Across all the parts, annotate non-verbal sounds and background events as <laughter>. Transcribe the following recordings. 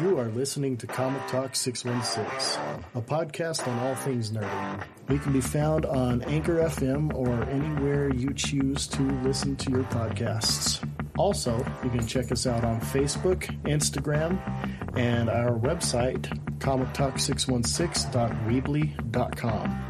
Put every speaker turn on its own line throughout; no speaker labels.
You are listening to Comic Talk 616, a podcast on all things nerdy. We can be found on Anchor FM or anywhere you choose to listen to your podcasts. Also, you can check us out on Facebook, Instagram, and our website, comictalk616.weebly.com.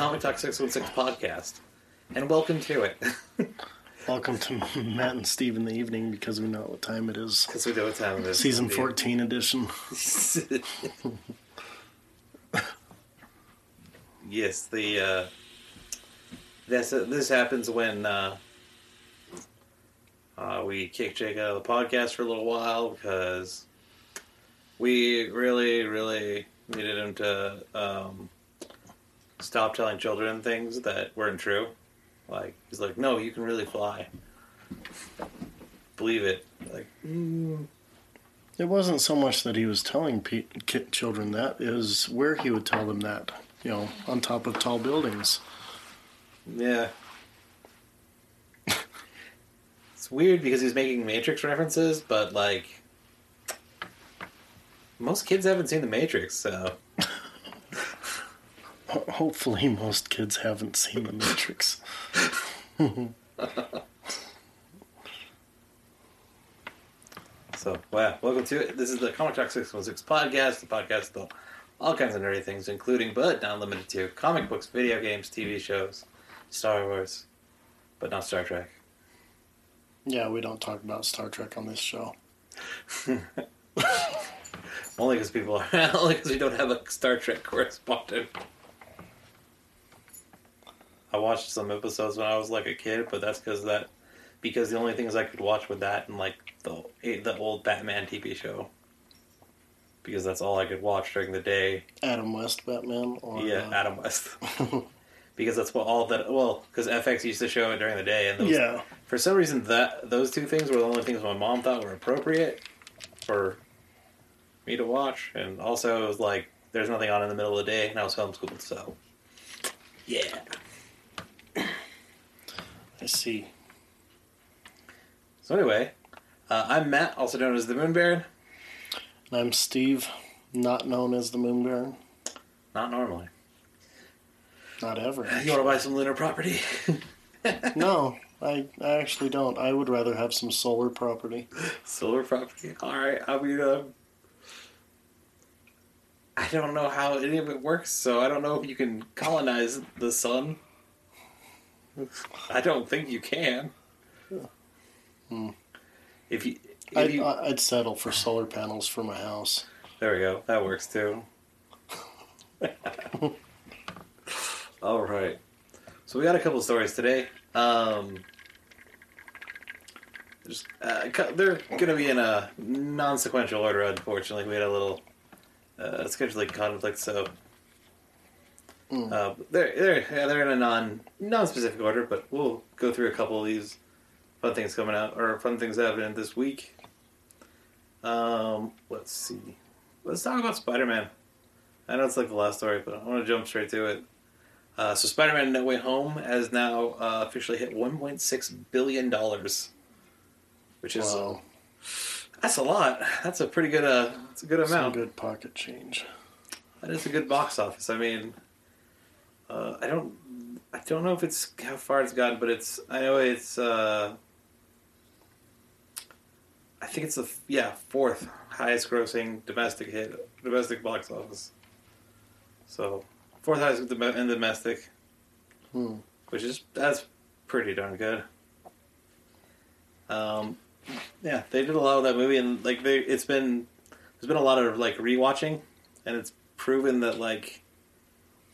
Comic Talk 616 podcast. And welcome to it. <laughs>
Welcome to Matt and Steve in the evening because we know what time it is.
Because we know what time it is.
Season
Indeed.
14 edition. <laughs>
yes, the uh, this this happens when uh, uh, we kick Jake out of the podcast for a little while because we really, really needed him to um, stop telling children things that weren't true. Like he's like, "No, you can really fly. Believe it." Like, mm,
It wasn't so much that he was telling pe- ki- children that, it was where he would tell them that. You know, on top of tall buildings.
Yeah. <laughs> it's weird because he's making Matrix references, but like most kids haven't seen the Matrix, so
Hopefully, most kids haven't seen The Matrix. <laughs>
so wow. Welcome to it. This is the Comic Talk Six One Six podcast, the podcast about all kinds of nerdy things, including but not limited to comic books, video games, TV shows, Star Wars, but not Star Trek.
Yeah, we don't talk about Star Trek on this show. <laughs>
Only because people are <laughs> only because we don't have a Star Trek correspondent. I watched some episodes when I was like a kid, but that's because that because the only things I could watch were that and like the the old Batman TV show. Because that's all I could watch during the day.
Adam West Batman or
yeah,
uh,
Adam West. <laughs> because that's what all that well, because FX used to show it during the day, and those,
yeah,
for some reason that those two things were the only things my mom thought were appropriate for me to watch and also it was like there's nothing on in the middle of the day and I was homeschooled so yeah
I see.
so anyway uh, I'm Matt also known as the Moon Baron
And I'm Steve, not known as the Moon Baron.
not normally
Not ever.
you want to buy some lunar property <laughs>
no, I, I actually don't. I would rather have some solar property.
solar property alright I mean um, I don't know how any of it works so I don't know if you can colonize the sun I don't think you can
Hmm.
if you if
I'd,
you
I'd settle for solar panels for my house.
There we go. That works too. <laughs> All right. So we got a couple stories today. Um, just, uh, they're going to be in a non-sequential order. Unfortunately, we had a little uh, scheduling conflict, so
Mm.
uh, they're they're yeah, they're in a non non-specific order. But we'll go through a couple of these fun things coming out or fun things happening this week. Um, let's see. Let's talk about Spider Man. I know it's like the last story, but I want to jump straight to it. Uh, so, Spider Man No Way Home has now uh, officially hit $1.6 billion. Which is,
Wow,
that's a lot. That's a pretty good, uh, that's a good
some
amount.
good pocket change.
That is a good box office. I mean, uh, I don't, I don't know if it's how far it's gone, but it's, I know it's, uh, I think it's the yeah fourth highest grossing domestic hit, domestic box office. So fourth highest in domestic,
Hmm.
which is that's pretty darn good. Um, yeah, they did a lot of that movie, and like they, it's been there's been a lot of like rewatching, and it's proven that like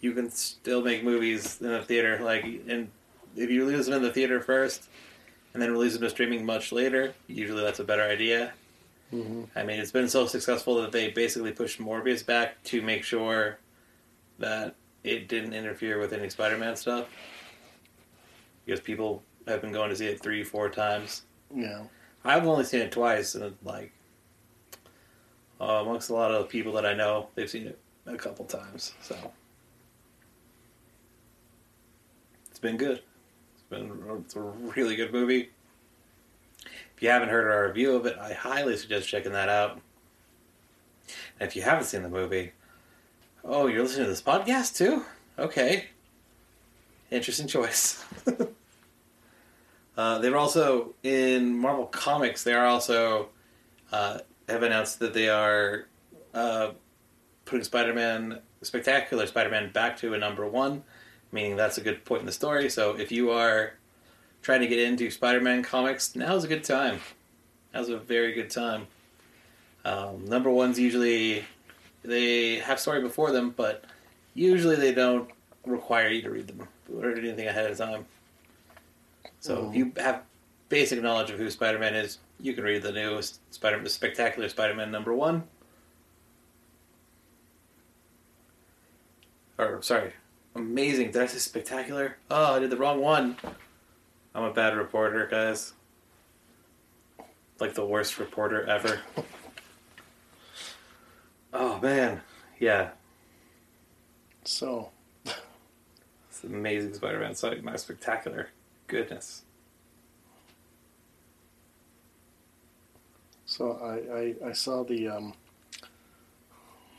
you can still make movies in the theater. Like, and if you release them in the theater first, and then release them to streaming much later, usually that's a better idea.
hmm
I mean, it's been so successful that they basically pushed Morbius back to make sure that it didn't interfere with any Spider-Man stuff. Because people have been going to see it three, four times
Yeah.
I've only seen it twice, and like uh, amongst a lot of people that I know, they've seen it a couple times. So it's been good. It's been it's a really good movie. If you haven't heard our review of it, I highly suggest checking that out. And if you haven't seen the movie, oh, you're listening to this podcast too? Okay, interesting choice. <laughs> Uh, they're also in Marvel Comics. They are also uh, have announced that they are uh, putting Spider-Man, Spectacular Spider-Man, back to a number one, meaning that's a good point in the story. So if you are trying to get into Spider-Man comics, now's a good time. Now's a very good time. Um, number ones usually they have story before them, but usually they don't require you to read them or anything ahead of time. So if you have basic knowledge of who Spider-Man is, you can read the newest Spider Spectacular Spider-Man number one. Or sorry, amazing. Did I say spectacular? Oh, I did the wrong one. I'm a bad reporter, guys. Like the worst reporter ever. <laughs> oh man, yeah,
So, <laughs>
it's amazing Spider-Man. So my spectacular goodness.
so I, I, I saw the um,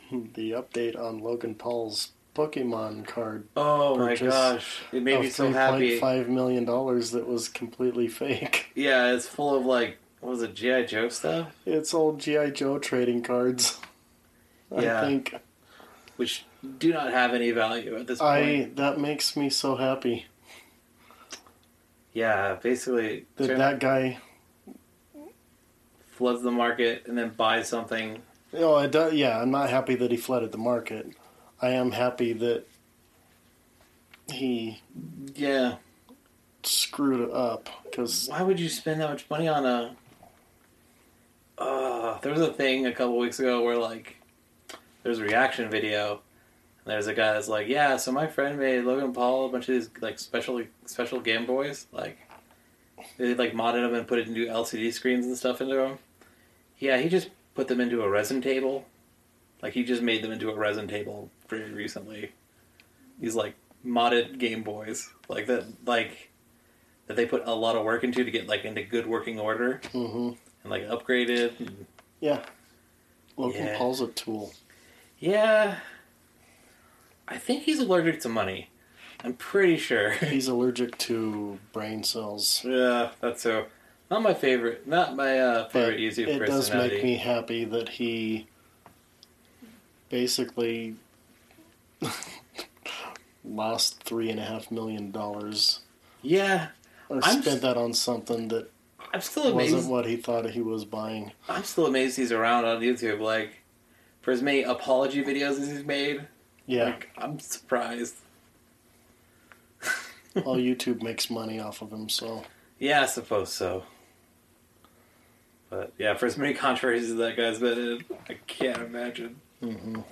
<laughs> the update on Logan Paul's Pokemon card
Oh my gosh, it made me so happy.
$3.5 million that was completely <laughs> fake.
Yeah, it's full of like what was it GI Joe stuff,
It's old GI Joe trading cards. I
Yeah.
think
which do not have any value at this point.
I that makes me so happy
Yeah, basically
that that guy.
floods the market and then buys something.
Oh, it does, yeah. I'm not happy that he flooded the market. I am happy that he
Yeah,
screwed it up because
why would you spend that much money on a? Uh, there was a thing a couple weeks ago where like there's a reaction video. And there's a guy that's like, yeah, so my friend made Logan Paul a bunch of these like special special Game Boys, like they like modded them and put it into LCD screens and stuff into them. Yeah, he just put them into a resin table. Like he just made them into a resin table very recently. These like modded Game Boys, like that, like that they put a lot of work into to get like into good working order
hmm
and like upgraded. And,
yeah, Logan
Yeah.
Paul's a tool.
yeah, I think he's allergic to money. I'm pretty sure. <laughs>
He's allergic to brain cells.
yeah, that's so. Not my favorite. Not my uh, favorite YouTube
it does make me happy that he basically <laughs> lost three and a half million dollars
Yeah,
or
I'm
spent
s-
that on something that
I'm still amazed.
wasn't what he thought he was buying.
I'm still amazed he's around on YouTube. Like, for as many apology videos as he's made,
Yeah,
like I'm surprised. <laughs>
well, YouTube makes money off of him, so
Yeah, I suppose so. But yeah, for as many controversies as that guy's been in, I can't imagine.
Mhm.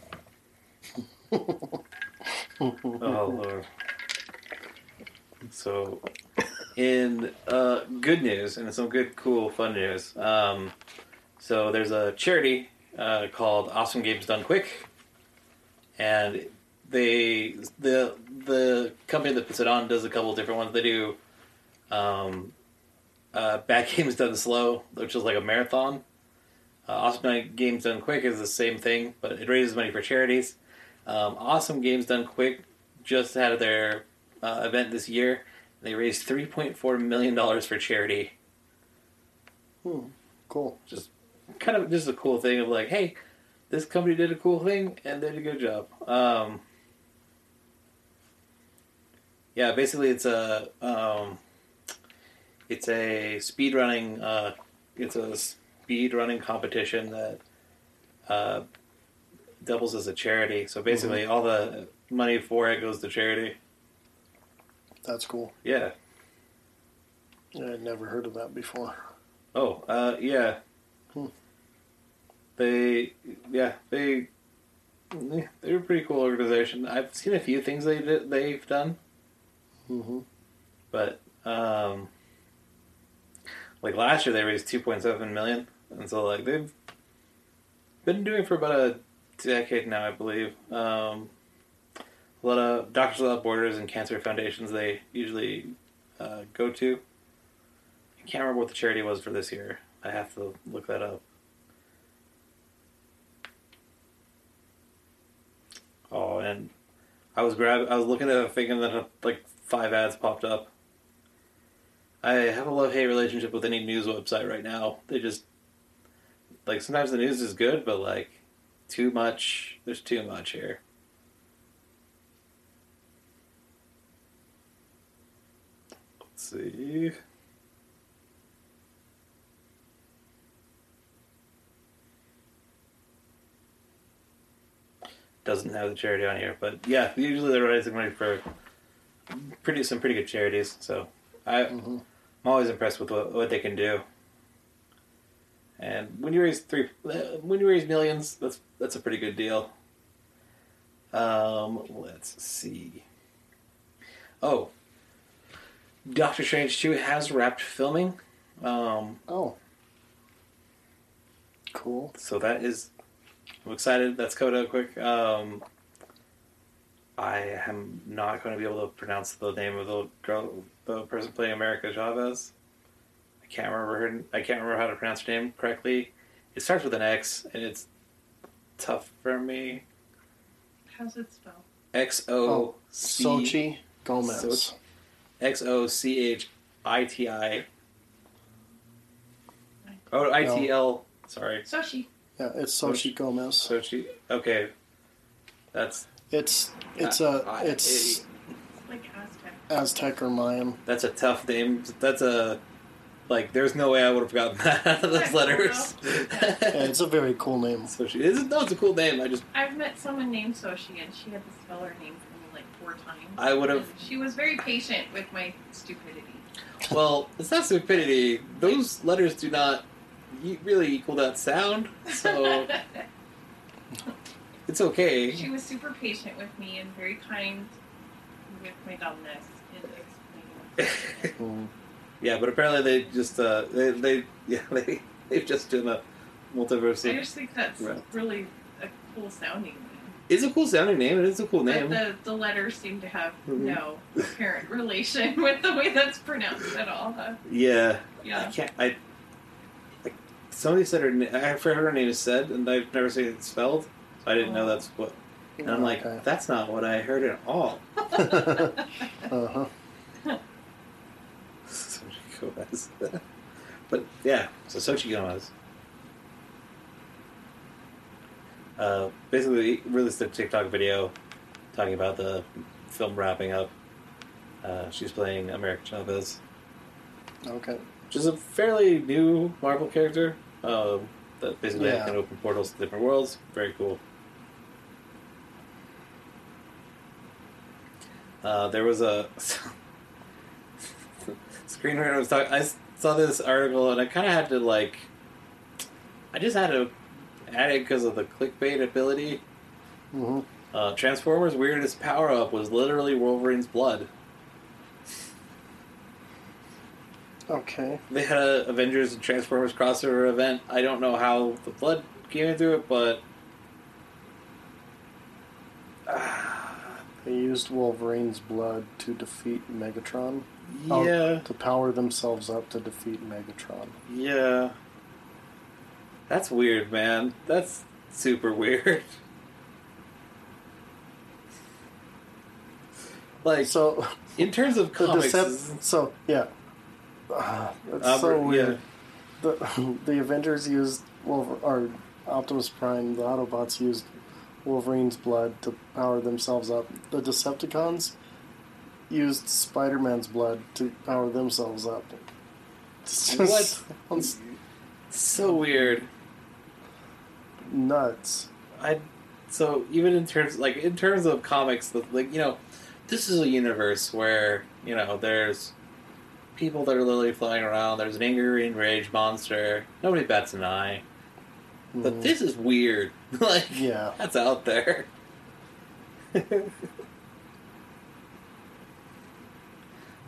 <laughs>
Oh lord. So, in uh, good news and some good, cool, fun news. Um, so there's a charity uh, called Awesome Games Done Quick, and they the the company that puts it on does a couple different ones. They do um, uh, Bad <laughs> Games Done Slow, which is like a marathon. Uh, awesome Games Done Quick is the same thing, but it raises money for charities. Um, awesome Games Done Quick just had their uh, event this year. They raised three point four million dollars for charity.
Hmm, cool.
Just kind of just a cool thing of like, hey, this company did a cool thing and they did a good job. Um, yeah, basically it's a um, it's a speed running uh, it's a speed running competition that uh, doubles as a charity. So basically, all the money for it goes to charity.
That's cool.
Yeah.
Yeah, I'd never heard of that before.
Oh, uh, yeah.
Hmm.
They, yeah, they, they're a pretty cool organization. I've seen a few things they did, they've done,
hmm
but um, like last year they raised 2.7 million, and so like they've been doing it for about a decade now, I believe. Um, a lot of Doctors Without Borders and cancer foundations they usually uh, go to. I can't remember what the charity was for this year. I have to look that up. Oh, and I was grab I was looking at a thing and then like five ads popped up. I have a love hate relationship with any news website right now. They just like sometimes the news is good, but like too much. There's too much here. Let's see. Doesn't have the charity on here, but yeah, usually they're raising money for pretty some pretty good charities. So I,
hmm
I'm always impressed with what, what they can do. And when you raise three, when you raise millions, that's that's a pretty good deal. Um, let's see. Oh, Doctor Strange two has wrapped filming. Um,
Oh. Cool.
so that is, I'm excited. That's coming out quick. Um, I am not going to be able to pronounce the name of the girl, the person playing America Chavez. I can't remember her. I can't remember how to pronounce her name correctly. It starts with an X, and it's tough for me.
How's it spelled?
X O
Sochi Gomez.
Sochi. X O C H I T I. Oh, I T L. Sorry,
Soshi.
Yeah, it's Sochi Gomez.
Sochi. Okay, that's
It's it's
Uh,
a
I-
it's
It's like Aztec.
Aztec or Mayan.
That's a tough name. That's a like. There's no way I would have gotten <laughs> that out of those letters.
Yeah, it's a very cool name. <laughs>
so she is. No, it's a cool name. I just
I've met someone named Soshi, and she had to spell her name for me like four times.
I would have.
She was very patient with my stupidity.
Well, it's not stupidity. Those letters do not really equal that sound. So <laughs> it's okay.
she was super patient with me and very kind with my dumbness in explaining.
Yeah, but apparently they just uh, they they <laughs> yeah they they've just done a
multiverse.
I
just think that's
Right.
really a cool sounding name.
It's a cool sounding name. It is a cool
But
name.
the, the letters seem to have
Mhm.
no apparent relation <laughs> with the way that's pronounced at all. Huh?
Yeah. I can't. I. Like, somebody said her. I've heard her name is said, and I've never seen it spelled. So I didn't know that's what. And I'm like,
Okay.
that's not what I heard at all. <laughs>
uh-huh.
Sochi Gomez. <laughs> but yeah, so Sochi Gomez. Uh, basically, released a TikTok video talking about the film wrapping up. Uh, she's playing America Chavez.
Okay.
which is a fairly new Marvel character. Um, that basically
Yeah.
can open portals to different worlds. Very cool. Uh, there was a <laughs> screenwriter was talking. I saw this article and I kind of had to like. I just had to add it because of the clickbait ability.
hmm
Uh, Transformers' weirdest power up was literally Wolverine's blood.
Okay.
They had a Avengers and Transformers crossover event. I don't know how the blood came into it, but
They used Wolverine's blood to defeat Megatron.
Yeah,
To power themselves up to defeat Megatron.
yeah, that's weird, man. That's super weird. <laughs> like
So
in terms of comics,
Decep- so yeah. Ah, that's
uh,
so
yeah.
weird. The <laughs> the Avengers used Wolver- or Optimus Prime, the Autobots used Wolverine's blood to power themselves up. The Decepticons used Spider Man's blood to power themselves up. It's
What?
just sounds
so weird.
nuts.
I so even in terms like in terms of comics, like you know, this is a universe where you know there's people that are literally flying around. There's an angry enraged monster. Nobody bats an eye. But
Mm,
this is weird. <laughs> like
yeah.
that's out there. <laughs>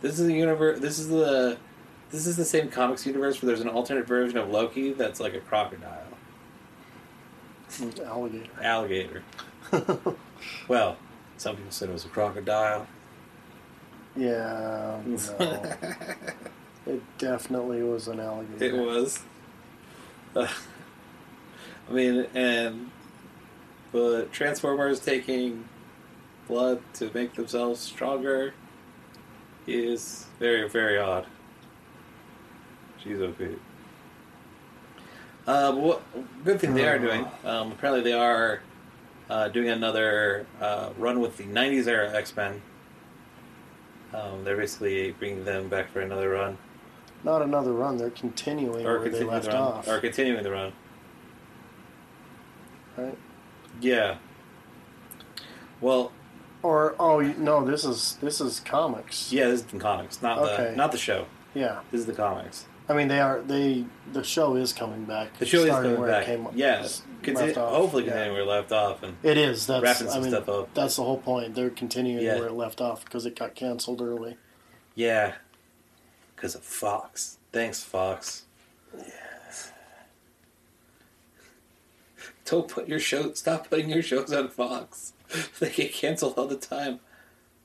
this is the universe. This is the this is the same comics universe where there's an alternate version of Loki that's like a crocodile,
Alligator.
alligator. <laughs> Well, some people said it was a crocodile.
Yeah, no. <laughs> it definitely was an alligator.
It was. <laughs> I mean, and but Transformers taking blood to make themselves stronger is very, very odd. She's okay. Uh, but what good thing they are doing? Um, apparently, they are uh, doing another uh, run with the '90s era X Men. Um, they're basically bringing them back for another run.
Not another run. They're continuing
or
where they
continuing
left
the run,
off.
or continuing the run.
Right?
Yeah. Well,
Or oh no, this is this is comics.
yeah, this is the comics, not
Okay.
the not the show.
Yeah.
This is the comics.
I mean, they are they. The show is coming back.
The show is
starting
coming
where
back.
It came,
yeah,
s- left off.
hopefully
Yeah.
continuing where it left off, and
It is. That's
Wrapping
I
some
mean,
stuff up.
That's the whole point. They're continuing
Yeah.
where it left off because it got canceled early.
yeah, because of Fox. Thanks, Fox. Don't put your show. Stop putting your shows on Fox. <laughs> they get canceled all the time.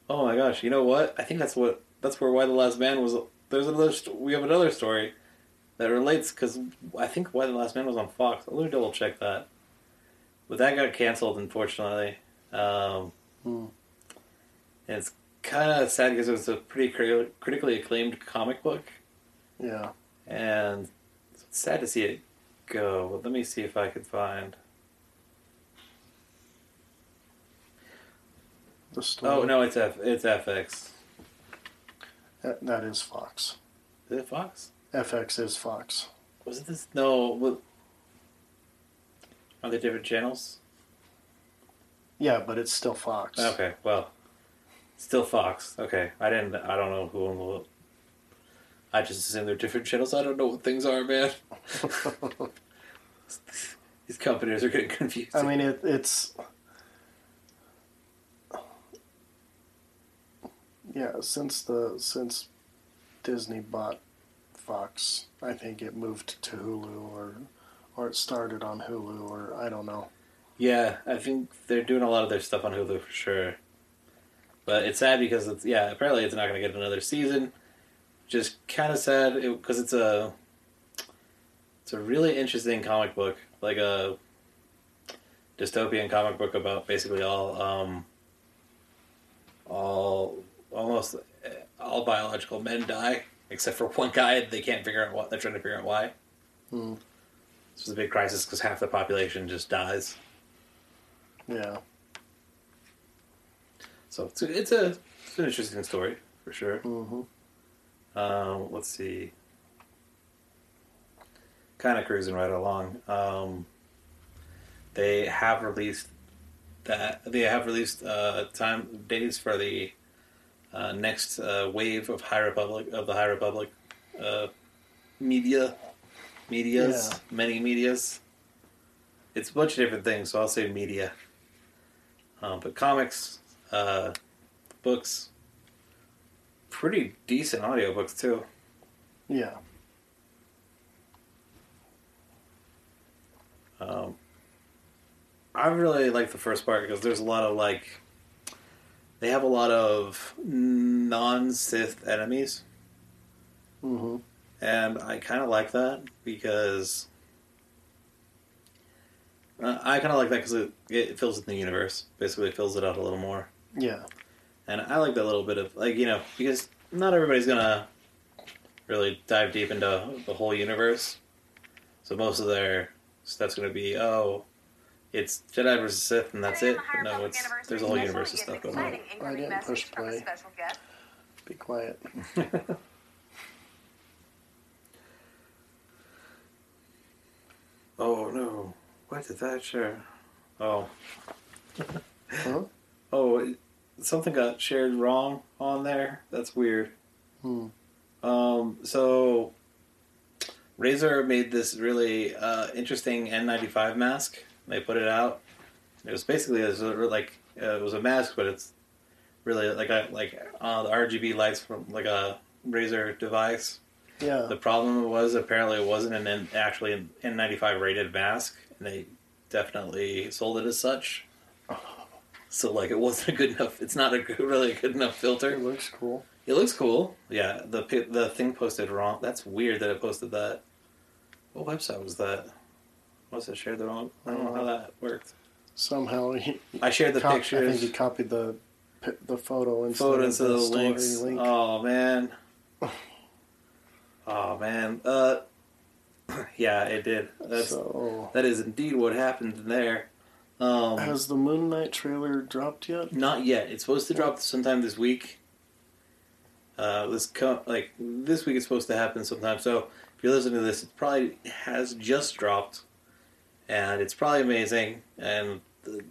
Oh my gosh! You know what? I think that's what. That's where Y: The Last Man was. There's another. st- We have another story that relates because I think Y: The Last Man was on Fox. Let me double check that. But that got canceled, unfortunately. Um,
Hmm.
and it's kind of sad because it was a pretty cri- critically acclaimed comic book,
Yeah.
and it's sad to see it go. But let me see if I could find.
The.
Oh no, it's F. It's FX.
That, that is Fox.
Is it Fox?
FX is Fox.
Was it this? No. What, are they different channels?
Yeah, but it's still Fox.
Okay, well, still Fox. Okay, I didn't. I don't know who. I just assume they're different channels. I don't know what things are, man. <laughs> <laughs> These companies are getting confused.
I mean, it, it's. Yeah, since the since Disney bought Fox, I think it moved to Hulu or or it started on Hulu or I don't know.
yeah, I think they're doing a lot of their stuff on Hulu for sure. But it's sad because it's yeah. Apparently, it's not going to get another season. Just kind of sad because it's a it's a really interesting comic book, like a dystopian comic book about basically all um, all almost uh, all biological men die except for one guy. They can't figure out what they're trying to figure out why.
Hmm.
This is a big crisis because half the population just dies.
Yeah,
So it's a, it's a it's an interesting story for sure.
hmm
Um, let's see. Kind of cruising right along. Um, they have released that they have released uh, time dates for the next uh, wave of High Republic of the High Republic uh, media, medias,
Yeah.
many medias. It's a bunch of different things, so I'll say media. Um, but comics, uh, books, pretty decent audiobooks too.
yeah,
Um, I really like the first part because there's a lot of like they have a lot of non-Sith enemies,
hmm
and I kind of like that because uh, I kind of like that because it, it fills in the universe. Basically, it fills it out a little more,
yeah,
and I like that little bit of like you know because not everybody's gonna really dive deep into the whole universe. So most of their stuff's gonna be oh. It's Jedi versus Sith, and that's it. But no, it's there's a whole universe of stuff going on.
I didn't push play. Be quiet. <laughs>
Oh no! What did that share? Oh,
Huh?
oh, it- something got shared wrong on there. That's weird.
Hmm.
Um, so Razer made this really uh, interesting N95 mask. They put it out. It was basically like uh, it was a mask, but it's really like a like uh, the RGB lights from like a Razer device.
Yeah.
The problem was apparently it wasn't an N- actually an N95 rated mask, and they definitely sold it as such. <laughs> So like it wasn't a good enough. It's not a good, really a good enough filter.
It looks cool.
It looks cool. Yeah, the the thing posted wrong. That's weird that it posted that. What website was that? Was it shared the wrong? I don't know how that worked.
Somehow he,
I shared the
cop- I
pictures.
think he copied the pi- the photo instead
photo
of
into the
story
links.
link.
Oh man. <sighs> Oh man. Uh, <clears throat> yeah, it did. That's
so,
that is indeed what happened there. Um,
has the Moon Knight trailer dropped yet?
not yet. It's supposed to drop sometime this week. Uh, this co- like this week it's supposed to happen sometime. So if you're listening to this, it probably has just dropped, and it's probably amazing. And the,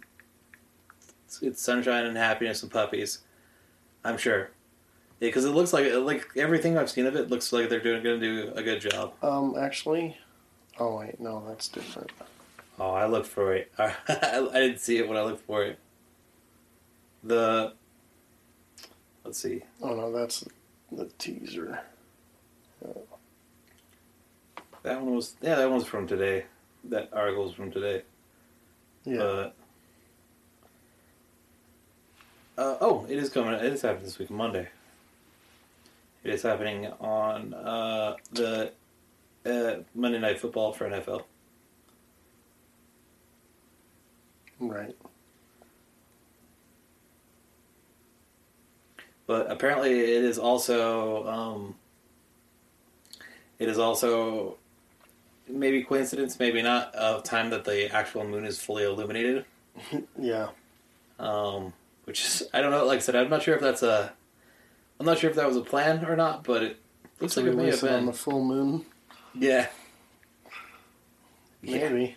it's, sunshine and happiness and puppies. I'm sure. Yeah, because it looks like like everything I've seen of it looks like they're doing going to do a good job.
Um, actually, oh wait, no, that's different.
Oh, I looked for it. I, <laughs> I didn't see it when I looked for it. The let's see.
Oh no, that's the teaser.
That one was yeah, that one's from today. That article's from today.
Yeah,
But uh, oh, it is coming. It is happening this week, on Monday. It is happening on uh, the uh, Monday Night Football for NFL.
right.
But apparently, it is also um, it is also maybe coincidence, maybe not, of time that the actual moon is fully illuminated. <laughs>
Yeah,
Um, which is I don't know. Like I said, I'm not sure if that's a I'm not sure if that was a plan or not, but it looks like it may have
it on the full moon.
Yeah. Yeah.
Maybe.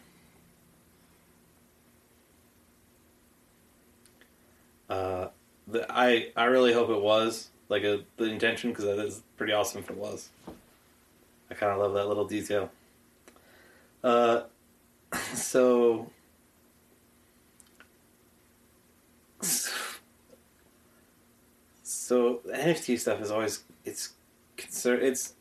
Uh, the, I I really hope it was like a the intention because that is pretty awesome if it was. I kind of love that little detail. Uh, so. So NFT stuff is always it's concern it's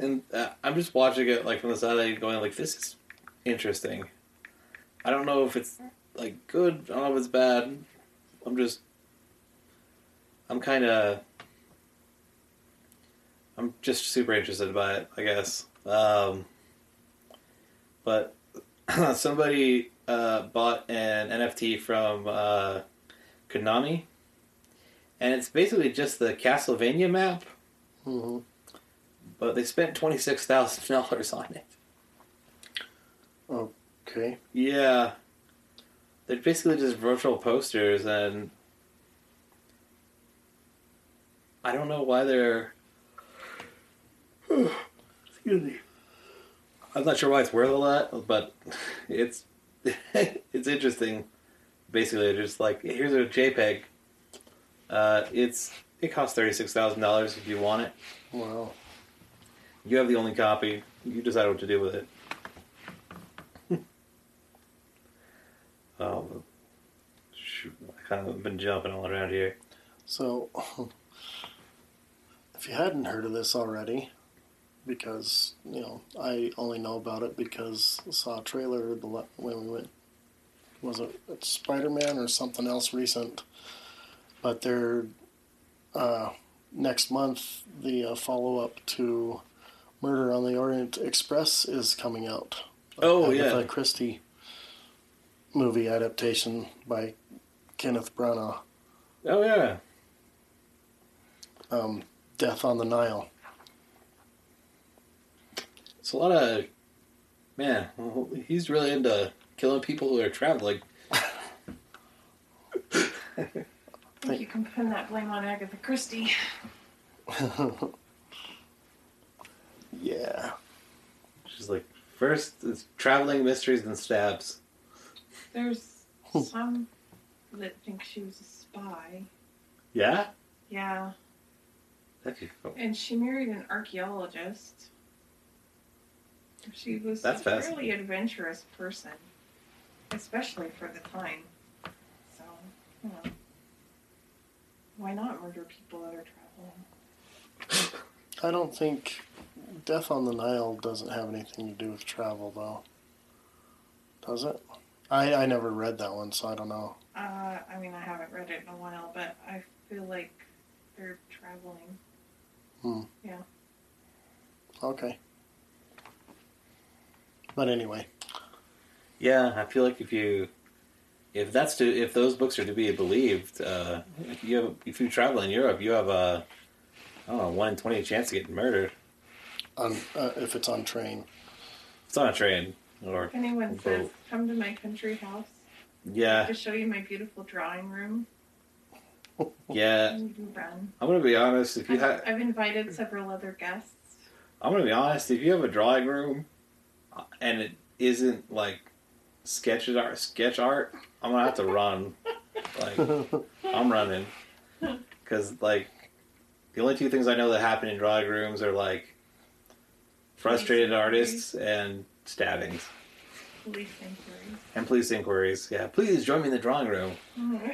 and uh, I'm just watching it like from the side going like this is interesting. I don't know if it's like good. I don't know if it's bad. I'm just. I'm kind of. I'm just super interested by it, I guess. Um, but <clears throat> somebody uh, bought an NFT from uh, Konami, and it's basically just the Castlevania map,
hmm
but they spent twenty six thousand dollars on it.
Okay.
Yeah. They're basically just virtual posters, and I don't know why they're. <sighs> Excuse me. I'm not sure why it's worth a lot, but <laughs> it's <laughs> it's interesting. Basically, they're just like here's a JPEG. Uh, it's it costs thirty six thousand dollars if you want it.
Wow.
You have the only copy. You decide what to do with it. um, <laughs> shoot, I kind of been jumping all around here.
So, if you hadn't heard of this already, because you know I only know about it because I saw a trailer the le- when we went. Was it Spider Man or something else recent? But they're uh, next month. The uh, follow up to Murder on the Orient Express is coming out.
Oh,
Agatha
yeah.
Christie movie adaptation by Kenneth Branagh.
Oh yeah,
Um, Death on the Nile.
It's a lot of man. He's really into killing people who are traveling. <laughs>
I think you can pin that blame on Agatha Christie. <laughs>
yeah.
She's like first it's traveling mysteries and stabs.
There's <laughs> some that think she was a spy.
Yeah,
Yeah.
that'd be cool.
And she married an archaeologist. She was
That's
a
fascinating.
fairly adventurous person, especially for the time. So, you know, why not murder people that are traveling?
I don't think Death on the Nile doesn't have anything to do with travel, though. Does it? I, I never read that one, so I don't know.
Uh, I mean, I haven't read it in a while, but I feel like they're traveling.
Hmm.
Yeah.
Okay. But anyway,
Yeah, I feel like if you, if that's to, if those books are to be believed, uh, if you have, if you travel in Europe, you have a, I don't know, one in twenty chance to get murdered.
on, uh, if it's on train.
It's on a train or
If anyone
Boat.
says, come to my country house
yeah,
to show you my beautiful drawing room, <laughs>
yeah.
run.
I'm gonna be honest. If you
I've,
have,
I've invited several other guests.
I'm gonna be honest. If you have a drawing room, and it isn't like sketch art, sketch art, I'm gonna have to run. Like I'm running because like the only two things I know that happen in drawing rooms are like frustrated
Police
artists and stabbings
Police inquiries.
and police inquiries. Yeah, please join me in the drawing room. <laughs>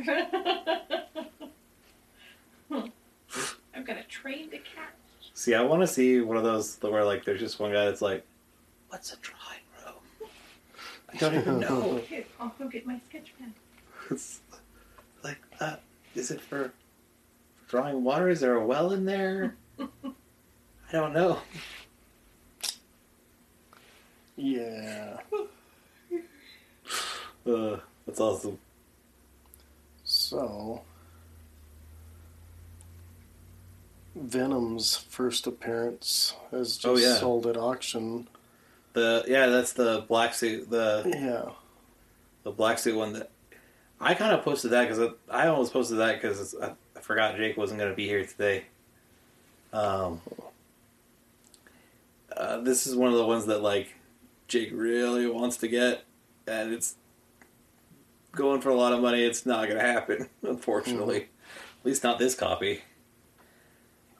I've got a train to catch.
See, I want to see one of those where like there's just one guy that's like, "What's a drawing room?" I don't even <laughs> know.
Okay, I'll go get my sketch pen.
It's like, uh, is it for drawing water? Is there a well in there? <laughs> I don't know.
Yeah. <sighs>
Uh, that's awesome.
So, Venom's first appearance has just
Oh, yeah.
sold at auction.
The yeah, that's the black suit. The
Yeah.
the black suit one that I kind of posted that because I, I almost posted that because I, I forgot Jake wasn't going to be here today. Um, uh, this is one of the ones that like Jake really wants to get, and it's going for a lot of money. It's not going to happen, <laughs> unfortunately. At least not this copy.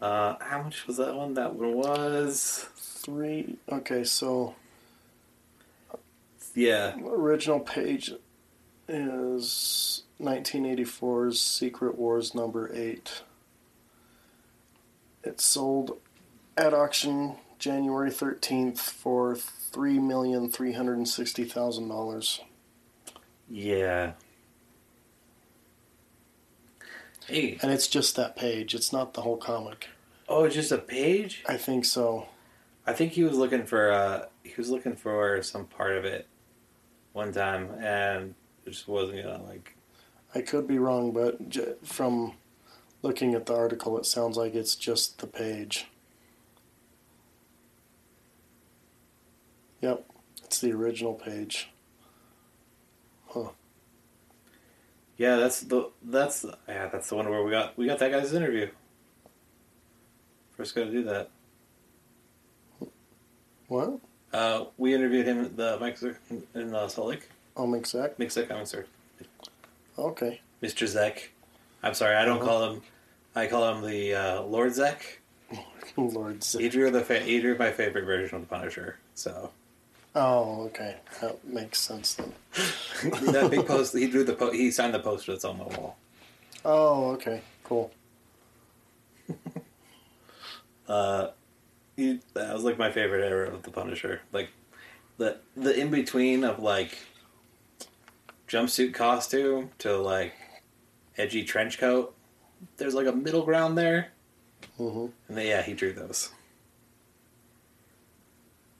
Uh, how much was that one? That one was
Three. Okay, so
yeah,
original page is 1984's Secret Wars number 8. It sold at auction January 13th for $3,360,000.
yeah. Hey,
And it's just that page, it's not the whole comic.
oh, just a page.
I think so.
I think he was looking for uh he was looking for some part of it one time and it just wasn't gonna like
I could be wrong, but j- from looking at the article, it sounds like it's just the page. Yep, it's the original page.
yeah that's the that's yeah that's the one where we got we got that guy's interview first gotta do that
What?
Uh we interviewed him at the Mike Zeck in uh, Salt Lake
I'll exact.
Mike Zeck I'm sorry
Okay.
Mr. Zeck I'm sorry I don't
Uh-huh.
call him I call him the uh, Lord Zeck <laughs>
Lord. Z-
he drew the fa- he drew my favorite version of the Punisher so
Oh, okay. That makes sense then.
that big <laughs> post he drew the po- he signed the poster that's on the wall
Oh, okay. Cool.
Uh, he, that was like my favorite era of the Punisher. Like the the in between of like jumpsuit costume to like edgy trench coat. There's like a middle ground there,
hmm
and then, yeah, he drew those.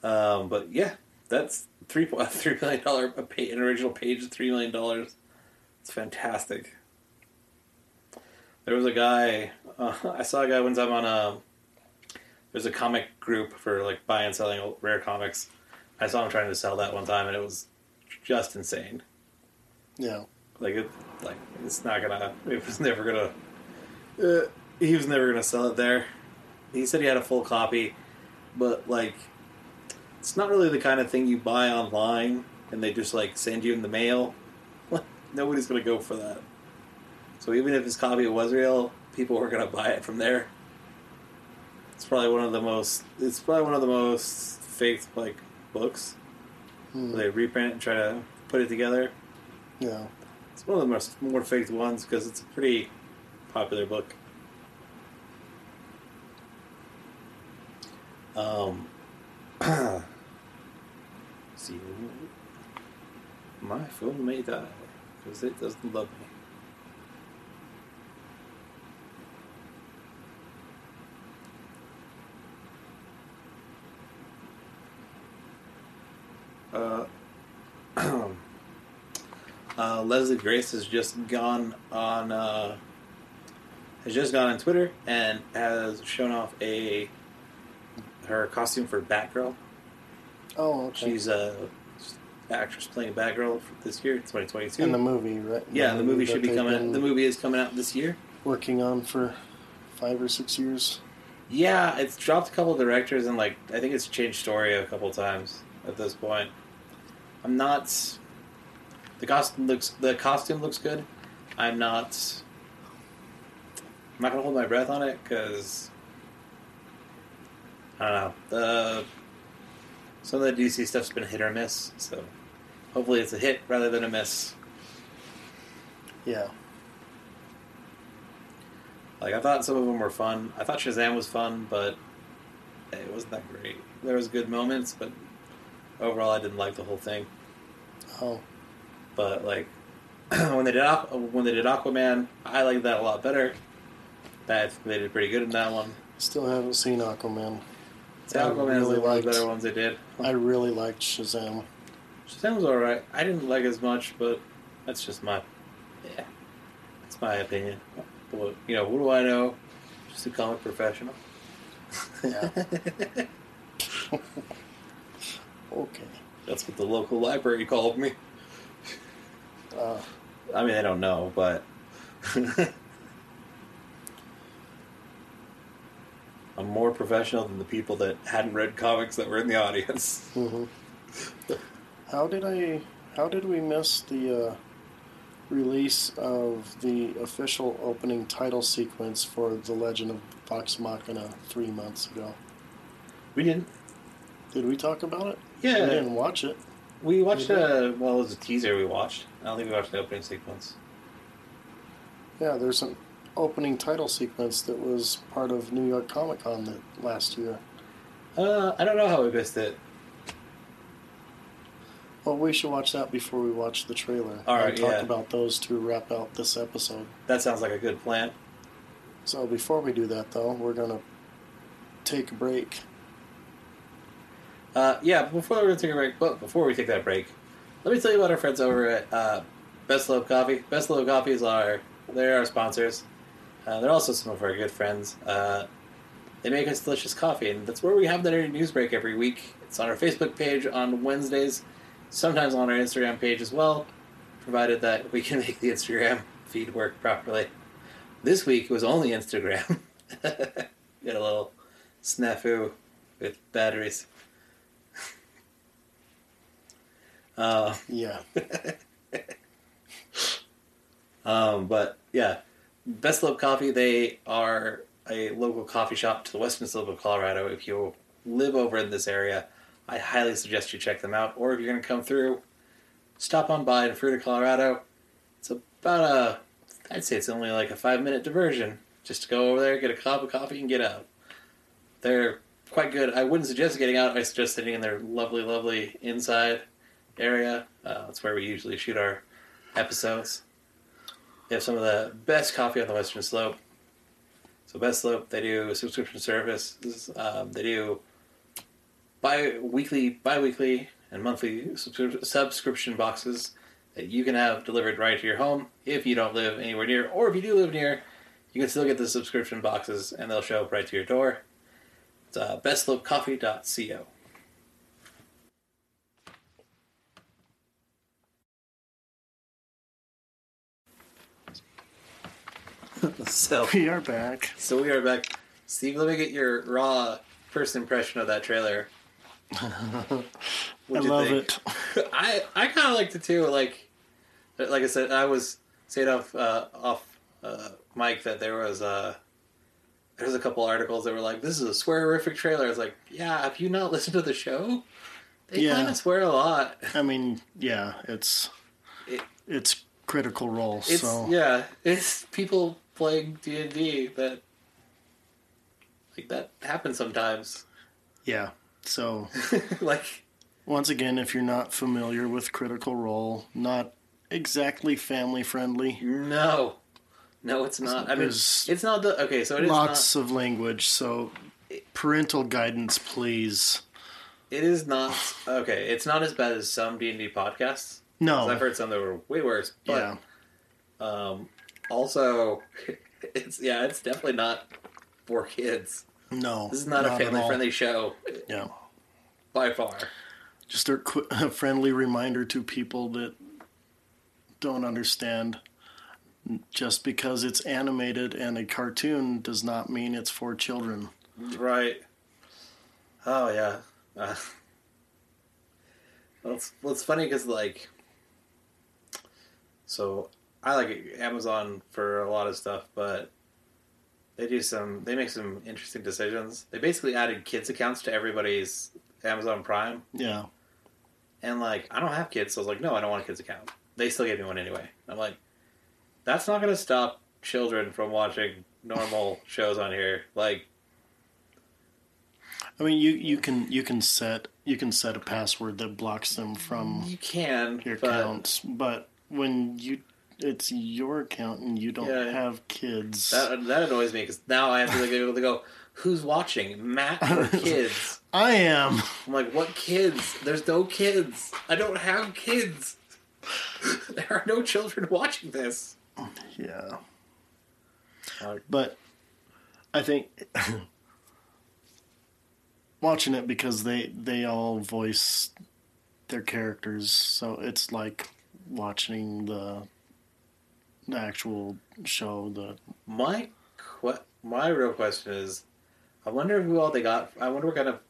Um, but yeah, that's three <laughs> three million dollar a pa- an original page of three million dollars. It's fantastic. There was a guy uh, <laughs> I saw a guy one time on a. There's a comic group for like buying and selling rare comics. I saw him trying to sell that one time, and it was just insane.
Yeah.
Like it, like it's not gonna. It was never gonna. Uh, he was never gonna sell it there. He said he had a full copy, but like, it's not really the kind of thing you buy online and they just like send you in the mail. <laughs> Nobody's gonna go for that. So even if his copy was real, people were gonna buy it from there. It's probably one of the most. It's probably one of the most faked like books.
Hmm.
They reprint and try to put it together.
Yeah.
It's one of the most more faked ones because it's a pretty popular book. Um, <clears throat> see, my phone may die because it doesn't love me. Uh, <clears throat> uh, Leslie Grace has just gone on uh, has just gone on Twitter and has shown off a her costume for Batgirl.
Oh, okay.
She's a actress playing Batgirl for this year, 2022.
in the movie, right?
yeah, the movie should be coming. The movie is coming out this year.
working on for five or six years.
Yeah, it's dropped a couple of directors and like I think it's changed story a couple times at this point. I'm not. The costume looks the costume looks good. I'm not. I'm not gonna hold my breath on it because I don't know. The some of the DC stuff's been hit or miss, so hopefully it's a hit rather than a miss.
Yeah.
Like I thought some of them were fun. I thought Shazam was fun, but it wasn't that great. There was good moments, but overall, I didn't like the whole thing.
Oh,
But like <clears throat> when they did when they did Aquaman, I liked that a lot better. That they did pretty good in that one.
still haven't seen Aquaman. I
Aquaman is
really
like one of the
liked-
better ones they did.
I really liked Shazam.
Shazam was alright. I didn't like as much, but that's just my yeah. That's my opinion. What, you know, what do I know? Just a comic professional.
Yeah. <laughs> Okay.
That's what the local library called me.
Uh,
I mean, I don't know, but <laughs> I'm more professional than the people that hadn't read comics that were in the audience.
hmm How did I? How did we miss the uh, release of the official opening title sequence for The Legend of Vox Machina three months ago?
We didn't.
Did we talk about it?
Yeah,
I didn't watch it.
we watched.
We.
Uh, well, it was a teaser we watched. I don't think we watched the opening sequence.
Yeah, there's an opening title sequence that was part of New York Comic Con that last year.
Uh, I don't know how we missed it.
Well, we should watch that before we watch the trailer.
All right,
and talk
yeah.
about those to wrap out this episode.
That sounds like a good plan.
So before we do that, though, we're gonna take a break.
Uh, yeah, before we're going to take a break, but before we take that break, let me tell you about our friends over at uh, Best Love Coffee. Best Love Coffees are they're our sponsors. Uh, they're also some of our good friends. Uh, they make us delicious coffee, and that's where we have that Nerdy news break every week. It's on our Facebook page on Wednesdays, sometimes on our Instagram page as well, provided that we can <laughs> make the Instagram feed work properly. This week it was only Instagram. <laughs> Got a little snafu with batteries. Uh,
Yeah, <laughs>
um, but yeah, Best Love Coffee. They are a local coffee shop to the western slope of Colorado. If you live over in this area, I highly suggest you check them out. Or if you're going to come through, stop on by in Fruita, Colorado. It's about a, I'd say it's only like a five minute diversion. Just to go over there, get a cup of coffee, and get out. They're quite good. I wouldn't suggest getting out. I suggest sitting in their lovely, lovely inside area. Uh, that's where we usually shoot our episodes. They have some of the best coffee on the Western Slope. So Best Slope, they do subscription service. Um, they do bi-weekly, bi-weekly, and monthly subscri- subscription boxes that you can have delivered right to your home if you don't live anywhere near, or if you do live near, you can still get the subscription boxes and they'll show up right to your door. It's uh, bestlovecoffee.co. <laughs> so
we are back.
So we are back. Steve, let me get your raw first impression of that trailer. <laughs>
I love
think?
it. <laughs>
I I kind of liked it too. Like, like I said, I was saying off uh, off uh, mic that there was uh, there was a couple articles that were like, "This is a swearific trailer." I was like, "Yeah, have you not listened to the show? They
Yeah.
kind of swear a lot.
I mean, yeah, it's
It-
it's critical role.
It's
so
yeah, it's people playing D and D that like that happens sometimes.
Yeah. So <laughs>
like,
once again, if you're not familiar with Critical Role, not exactly family friendly.
no, no, it's not. I mean,
There's
it's not the okay. So it is
Lots
not.
of language, so parental guidance, please.
It is not okay. It's not as bad as some D and D podcasts. 'Cause
No.
I've heard some that were way worse. But
yeah.
um, also, <laughs> it's yeah, it's definitely not for kids.
No.
This is not, a family friendly show
Yeah.
by far.
Just a, qu- <laughs> a friendly reminder to people that don't understand. Just because it's animated and a cartoon does not mean it's for children.
Right. Oh yeah. Uh, well, it's well, it's funny because like, so I like Amazon for a lot of stuff, but they do some. They make some interesting decisions. They basically added kids accounts to everybody's Amazon Prime,
Yeah.
and like I don't have kids, so I was like, no, I don't want a kids account. They still gave me one anyway. I'm like, that's not going to stop children from watching normal <laughs> shows on here. Like,
I mean, you, you can you can set you can set a password that blocks them from
you can,
your
but
accounts, but when you it's your account and you don't
Yeah.
have kids.
That that annoys me because now I have to like, be able to go. Who's watching? Matt or <laughs> kids?
I am.
I'm like, what kids? There's no kids. I don't have kids. <laughs> there are no children watching this.
Yeah.
Like-
But I think <laughs> watching it because they they all voice their characters, so it's like watching the actual show. The
My que- my real question is, I wonder who all they got. I wonder what kind of.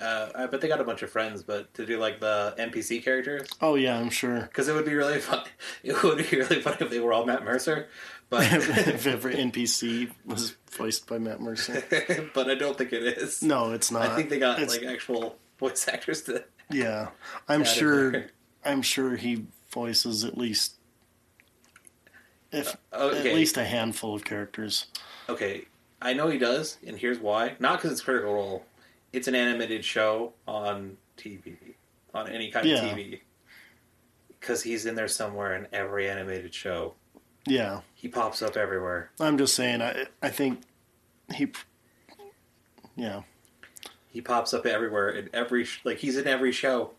Uh, I bet they got a bunch of friends, but to do like the NPC characters,
oh yeah, I'm sure.
because it would be really fun. <laughs> It would be really fun if they were all Matt Mercer, but <laughs>
if <laughs> every NPC was voiced by Matt Mercer.
but I don't think it is.
No, it's not.
I think they got
It's-
like actual voice actors to.
Yeah, I'm sure. I'm sure he voices at least, if uh,
Okay.
at least a handful of characters.
Okay, I know he does, and here's why. Not because it's Critical Role. It's an animated show on TV, on any kind
Yeah.
of TV. Because he's in there somewhere in every animated show.
Yeah,
He pops up everywhere.
I'm just saying. I I think he. Yeah,
He pops up everywhere in every like he's in every show.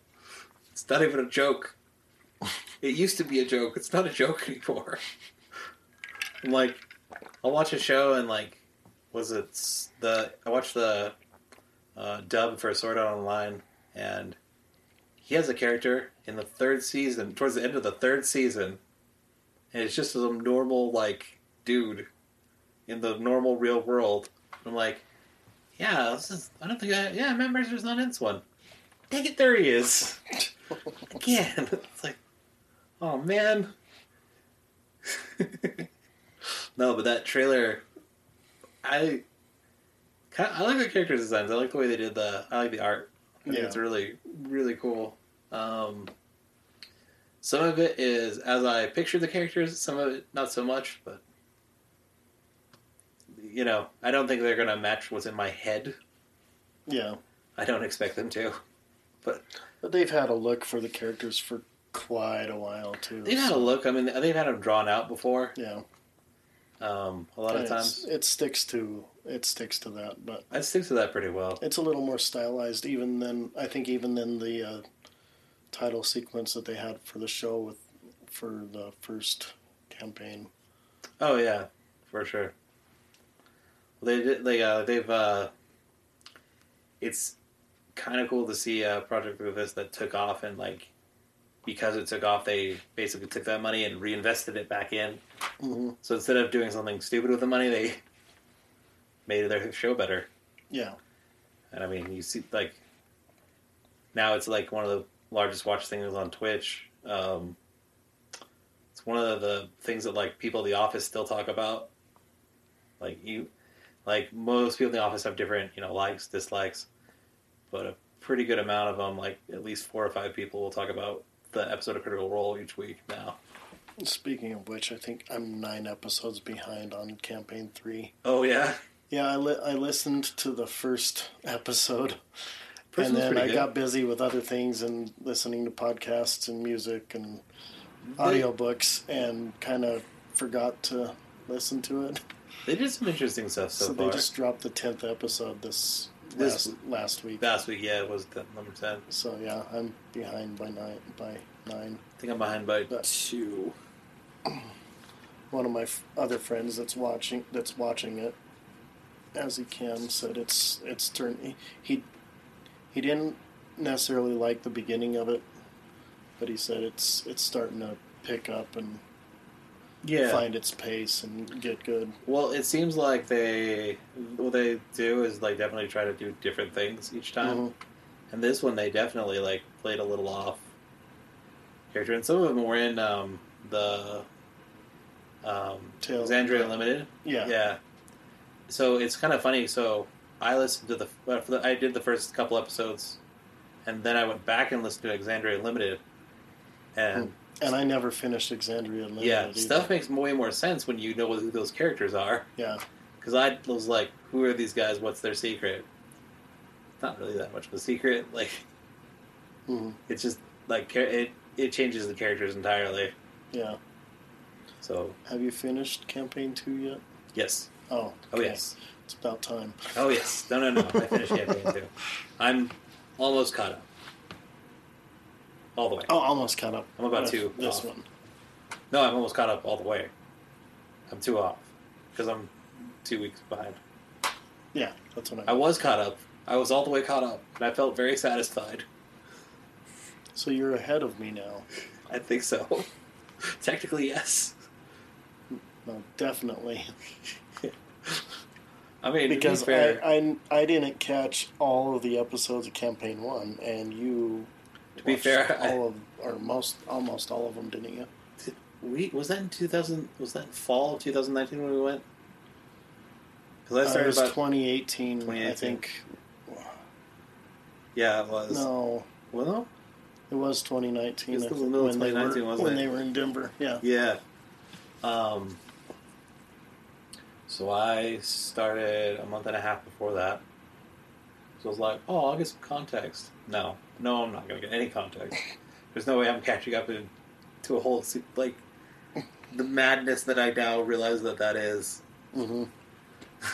It's not even a joke. <laughs> It used to be a joke. It's not a joke anymore. I'm like, I'll watch a show and like, was it the I watched the uh, dub for Sword Art Online and he has a character in the third season towards the end of the third season, and it's just some normal like dude in the normal real world. I'm like, yeah, this is, I don't think I. Yeah, Matt Mercer's not in this one. Dang it, there he is. <laughs> Again. <laughs> It's like, oh man. <laughs> no, but that trailer, I. Kind of, I like the character designs. I like the way they did the. I like the art. I
Yeah.
it's really, really cool. Um, some of it is as I pictured the characters. Some of it not so much, but you know, I don't think they're gonna match what's in my head.
yeah.
I don't expect them to.
But they've had a look for the characters for quite a while too.
They've had a look. I mean, they've had them drawn out before.
Yeah,
Um, a lot of
And
times,
it sticks to it sticks to that, but
I'd stick to that pretty well.
it's a little more stylized even than I think even than the uh, title sequence that they had for the show with for the first campaign.
Oh yeah, for sure. They did. They uh, they've. Uh, it's kind of cool to see a project like this that took off and like because it took off, they basically took that money and reinvested it back in.
hmm
So instead of doing something stupid with the money, they made their show better.
Yeah,
And I mean, you see, like, now it's like one of the largest watch things on Twitch. Um, it's one of the things that like people in the office still talk about. Like you, like most people in the office have different, you know, likes, dislikes, but a pretty good amount of them, like at least four or five people, will talk about the episode of Critical Role each week now.
Speaking of which, I think I'm nine episodes behind on campaign three.
Oh yeah,
Yeah, I, li- I listened to the first episode, and then I
good.
got busy with other things and listening to podcasts and music and
They-
audiobooks, and kind of forgot to listen to it.
They did some interesting stuff so,
So,
far.
they just dropped the tenth episode this,
This-
last, last week.
Last week, yeah, it was the number ten.
So yeah, I'm behind by nine. By nine.
I think I'm behind by
But-
two.
One of my f- other friends that's watching that's watching it, as he can, said it's it's turn. He, he he didn't necessarily like the beginning of it, but he said it's it's starting to pick up and
Yeah.
find its pace and get good.
Well, it seems like they what they do is like definitely try to do different things each time.
Mhm.
And this one, they definitely like played a little off character, and some of them were in um, the um,
Tales-
Exandria Unlimited.
Yeah.
Yeah. So it's kind of funny. So I listened to the, uh, I did the first couple episodes, and then I went back and listened to Exandria Unlimited, and
And I never finished Exandria Limited.
yeah,
either.
stuff makes way more sense when you know who those characters are.
Yeah.
Because I was like, who are these guys? What's their secret? It's not really that much of a secret. <laughs> Like,
Mhm.
it's just like it. It changes the characters entirely.
Yeah.
So
Have you finished campaign two yet?
yes,
Oh.
oh yes,
It's about time.
oh yes. No, no, no. I finished <laughs> campaign two. I'm almost caught up. All the way.
Oh, almost caught up.
I'm about two
This
off.
one.
No, I'm almost caught up all the way. I'm two off because I'm two weeks behind.
Yeah, that's what
I
I.
was caught up. I was all the way caught up, and I felt very satisfied.
So you're ahead of me now.
I think so. <laughs> Technically, yes.
No, definitely. <laughs>
I mean,
because
be
I, I I didn't catch all of the episodes of campaign one, and you.
To be
watched
fair, I-
all of or most almost all of them, didn't you?
we was that in 2000? Was that in fall of 2019 when we went? Because I
Uh, it
started
was
about
2018, I think.
yeah, it was.
No,
Well,
it was 2019.
It was
I
the middle of
when they
2019,
were,
wasn't it
when
it?
they were in Denver. Yeah.
Yeah. Um. So I started a month and a half before that. So I was like, oh, I'll get some context. No, no, I'm not going to get any context. <laughs> There's no way I'm catching up in, to a whole se- like the madness that I now realize that that is.
Hmm <laughs>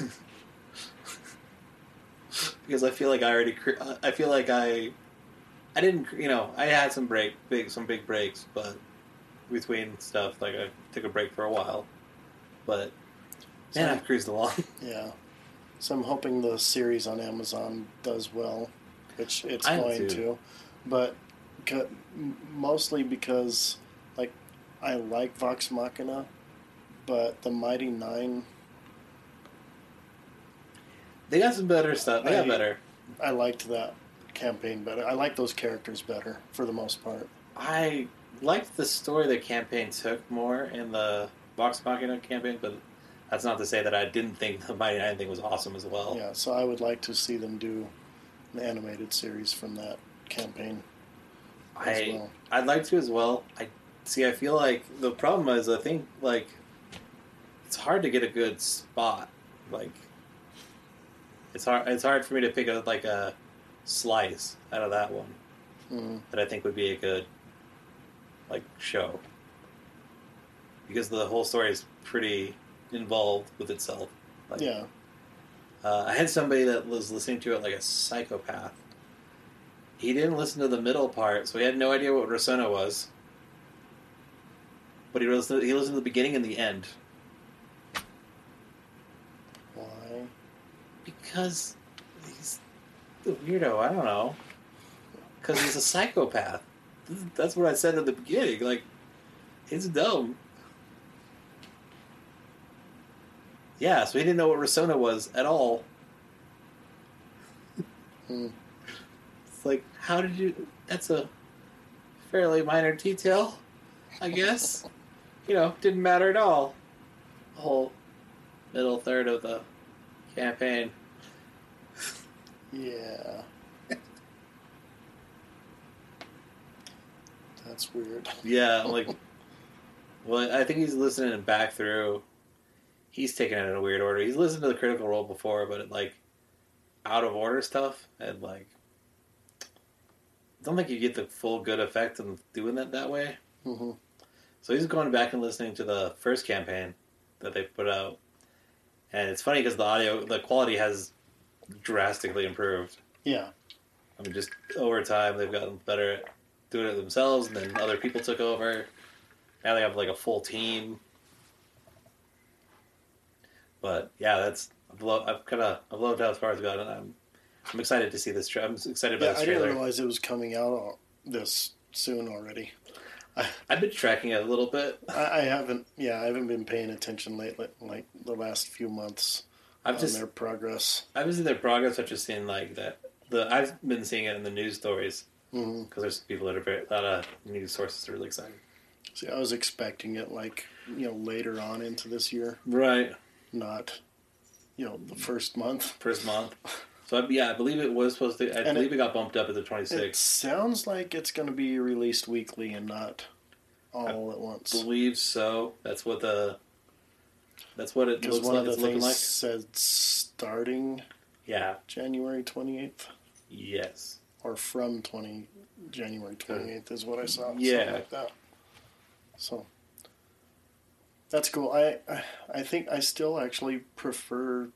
because I feel like I already cre- I feel like I I didn't you know I had some break big some big breaks but between stuff like I took a break for a while. But man
So-
I've cruised along. <laughs>
Yeah. So I'm hoping the series on Amazon does well, which it's
I
going to. But mostly because, like, I like Vox Machina, but the Mighty Nein,
they got some better stuff they got
I-
better
I liked that campaign better. I like those characters better for the most part.
I liked the story the campaign took more in the Vox Machina campaign but that's not to say that I didn't think <laughs> the Mighty Nein thing was awesome as well
Yeah, so I would like to see them do an animated series from that campaign
I
well.
I'd like to as well. I see. I feel like the problem is I think like it's hard to get a good spot. Like it's hard. It's hard for me to pick a like a slice out of that one
Mm,
that I think would be a good like show because the whole story is pretty involved with itself. Like,
yeah,
uh, I had somebody that was listening to it like a psychopath. He didn't listen to the middle part, so he had no idea what Rosohna was. But he listened. He listened to the beginning and the end
why?
because he's a weirdo. I don't know. Because he's a psychopath. That's what I said at the beginning. Like, he's dumb. Yeah, so he didn't know what Rosohna was at all. <laughs>
Hmm.
It's like, how did you? That's a fairly minor detail, I guess. you know, didn't matter at all. The whole middle third of the campaign.
Yeah. That's weird.
Yeah, like, <laughs> well, I think he's listening back through. He's taken it in a weird order. He's listened to the Critical Role before, but it, like out of order stuff and like I don't think you get the full good effect of doing it that way.
hmm
So he's going back and listening to the first campaign that they put out, and it's funny because the audio, the quality has drastically improved.
Yeah.
I mean, just over time they've gotten better at doing it themselves, and then other people took over. Now they have like a full team. But yeah, that's I've, lo- I've kind of I've loved how far it's gone, and I'm I'm excited to see this. Tra- I'm excited about
Yeah,
this
I didn't realize it was coming out all- this soon already. <laughs>
I've been tracking it a little bit.
I, I haven't. Yeah, I haven't been paying attention lately, like the last few months
I've
on
just
their progress.
I've seen their progress. I've just seen like that. The I've been seeing it in the news stories
mm-hmm.
because there's people that are very a lot of news sources are really excited.
See, I was expecting it like you know later on into this year,
Right,
not you know the first month.
first month. So yeah, I believe it was supposed to. I
And
believe it, got bumped up at the 26th.
It
26th.
sounds like it's going to be released weekly and not all at once.
believe so. That's what the. That's what it looks
one
like.
of the
It's looking
things
like.
said starting
Yeah.
January twenty eighth
Yes.
or from twenty January twenty eighth is what I saw.
Yeah.
like that. So that's cool. I I- think I still actually prefer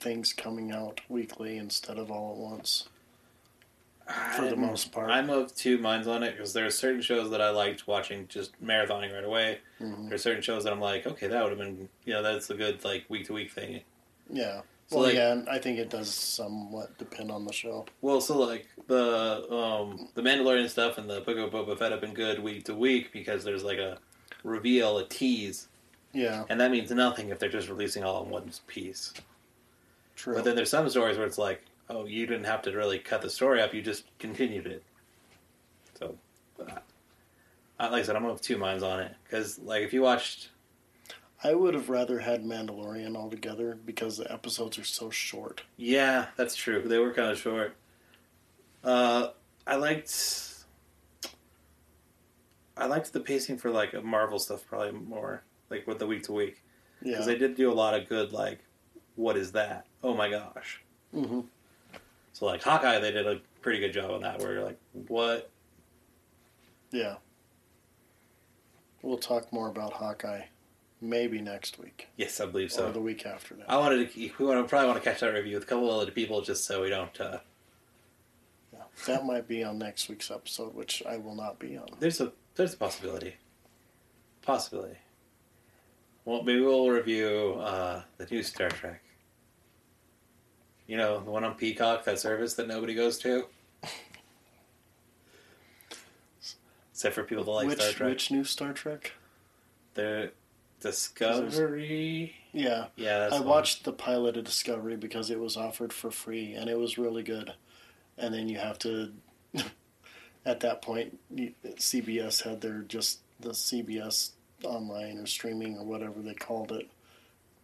things coming out weekly instead of all at once. For the
I'm-
most part.
I'm of two minds on it because there are certain shows that I liked watching just marathoning right away.
Mhm.
There are certain shows that I'm like, okay, that would have been, you know, that's a good like week to week thing.
Yeah.
So,
well,
like-
yeah, I think it does somewhat depend on the show.
Well, so like the um the Mandalorian stuff and the Book of Boba Fett have been good week to week because there's like a reveal, a tease,
Yeah,
and that means nothing if they're just releasing all in one piece.
true.
But then there's some stories where it's like, oh, you didn't have to really cut the story up; you just continued it. So, uh, like I said, I'm of two minds on it because, like, if you watched,
I would have rather had Mandalorian altogether because the episodes are so short.
yeah, that's true. They were kind of short. Uh, I liked, I liked the pacing for like Marvel stuff probably more, like with the week to week.
Yeah.
because they did do a lot of good like what is that oh my gosh
hmm
so like hawkeye they did a pretty good job on that where you're like what
Yeah. We'll talk more about Hawkeye maybe next week
yes i believe so.
or the week after that.
i wanted to we want to probably want to catch that review with a couple of other people just so we don't uh,
Yeah. That might be on next week's episode, which I will not be on.
there's a there's a possibility possibility well maybe we'll review uh, the new star trek you know the one on peacock that service that nobody goes to <laughs> except for people that like
which
star trek
which new Star Trek?
The Discovery.
Yeah.
Yeah, that's
I
the
watched the pilot of Discovery because it was offered for free and it was really good. And then you have to, <laughs> at that point, CBS had their just the CBS online or streaming or whatever they called it,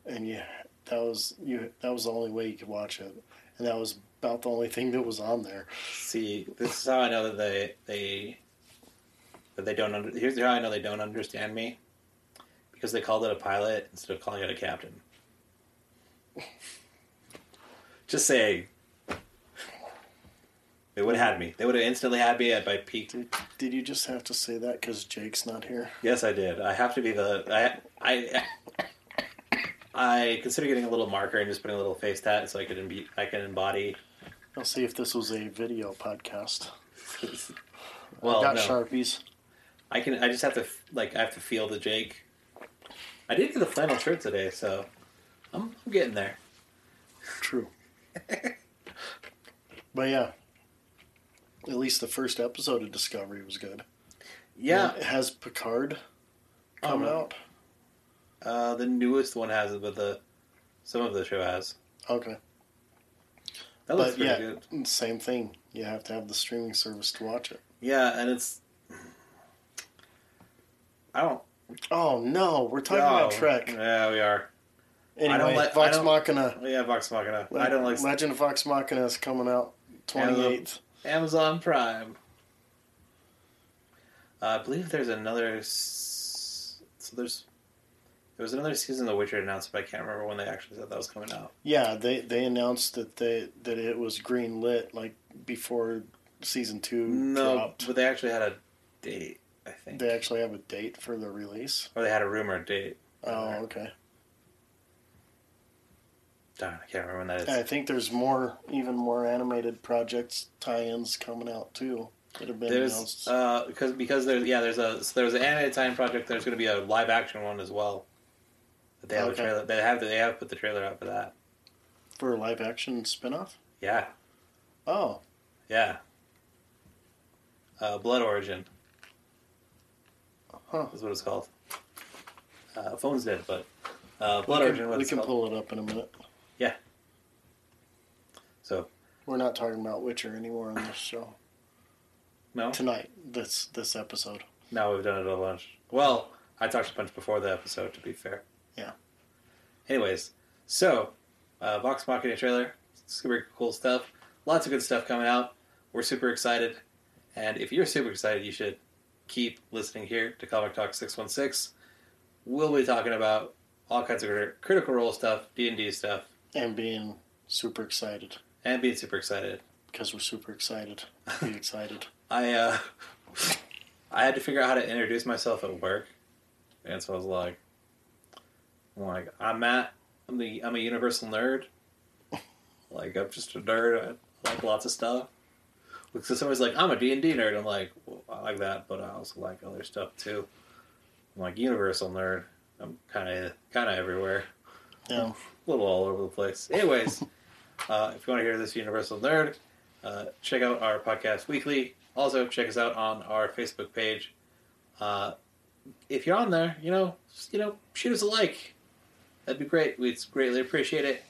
and yeah, that was you that was the only way you could watch it, and that was about the only thing that was on there.
See, this is how I know that they they that they don't. Under, here's how I know they don't understand me because they called it a pilot instead of calling it a captain. <laughs> Just saying. They would have had me. They would have instantly had me at my peak.
Did, did you just have to say that because Jake's not here?
Yes, I did. I have to be the. I I I consider getting a little marker and just putting a little face tat so I can imbe- I can embody.
I'll see if this was a video podcast. <laughs>
Well,
I got
no.
sharpies.
I can. I just have to like. I have to feel the Jake. I did get the flannel shirt today, so I'm, I'm getting there.
True. but yeah, at least the first episode of Discovery was good.
Yeah,
It has Picard come
no.
out.
uh, the newest one has it, but the some of the show has.
Okay.
That looks
But
pretty
yeah,
good.
same thing. You have to have the streaming service to watch it.
Yeah, and it's. I don't.
Oh no, we're talking
no.
about Trek.
Yeah, we are.
Anyway,
I don't like- I
Vox
don't-
Machina.
Yeah, Vox Machina. I don't like
Legend of Vox Machina is coming out twenty eighth.
Amazon Prime. Uh, I believe there's another. s- So there's There was another season of The Witcher announced, but I can't remember when they actually said that was coming out.
Yeah, they they announced that they that it was green lit like before season two
No,
dropped.
but they actually had a date, I think,
They actually have a date for the release.
or they had a rumored date.
Oh, okay.
Darn, I can't remember when that is.
I think there's more, even more animated projects tie-ins coming out too that have been
There's
announced.
uh because because there's yeah there's a so there's an animated time project. There's going to be a live action one as well. That they have
Okay.
a trailer. They have they have put the trailer out for that.
for a live action spin-off.
Yeah,
Oh,
yeah. Uh, Blood Origin
huh.
is what it's called. Uh, phone's dead, but uh, Blood
we
Origin.
can,
What
we
it's
can
called.
pull it up in a minute.
So
We're not talking about Witcher anymore on this show
no,
tonight. This this episode.
no, we've done it a bunch. Well, I talked a bunch before the episode. To be fair.
Yeah.
Anyways, so uh, Vox Machina trailer, super cool stuff. Lots of good stuff coming out. We're super excited, and if you're super excited, you should keep listening here to Comic Talk Six One Six. We'll be talking about all kinds of crit- critical role stuff, D and D stuff,
and being super excited
and being super excited.
because we're super excited. <laughs> Be excited.
I uh, <laughs> I had to figure out how to introduce myself at work, and so I was like, I'm like, I'm Matt. I'm the I'm a universal nerd. Like I'm just a nerd. I like lots of stuff. So somebody's like, I'm a D and D nerd. I'm like, well, I like that, but I also like other stuff too. I'm like universal nerd. I'm kind of kind of everywhere
Yeah.
a little all over the place. Anyways, <laughs> uh, if you want to hear this Universal Nerd, uh, check out our podcast weekly. Also, check us out on our Facebook page. Uh, if you're on there, you know, just, you know, shoot us a like. That'd be great. We'd greatly appreciate it.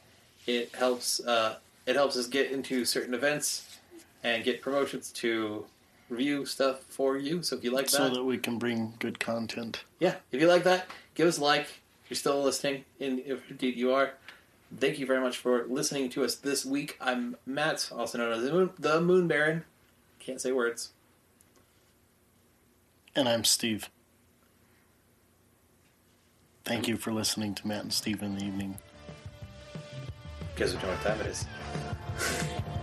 It helps. Uh, it helps us get into certain events and get promotions to review stuff for you. So if you like
so
that, so
that we can bring good content.
yeah, if you like that, give us a like. You're still listening, and if indeed you are, thank you very much for listening to us this week. I'm Matt, also known as the Moon, the Moon Baron. Can't say words.
And I'm Steve. Thank you for listening to Matt and Steve in the evening.
Guess what time it is. <laughs>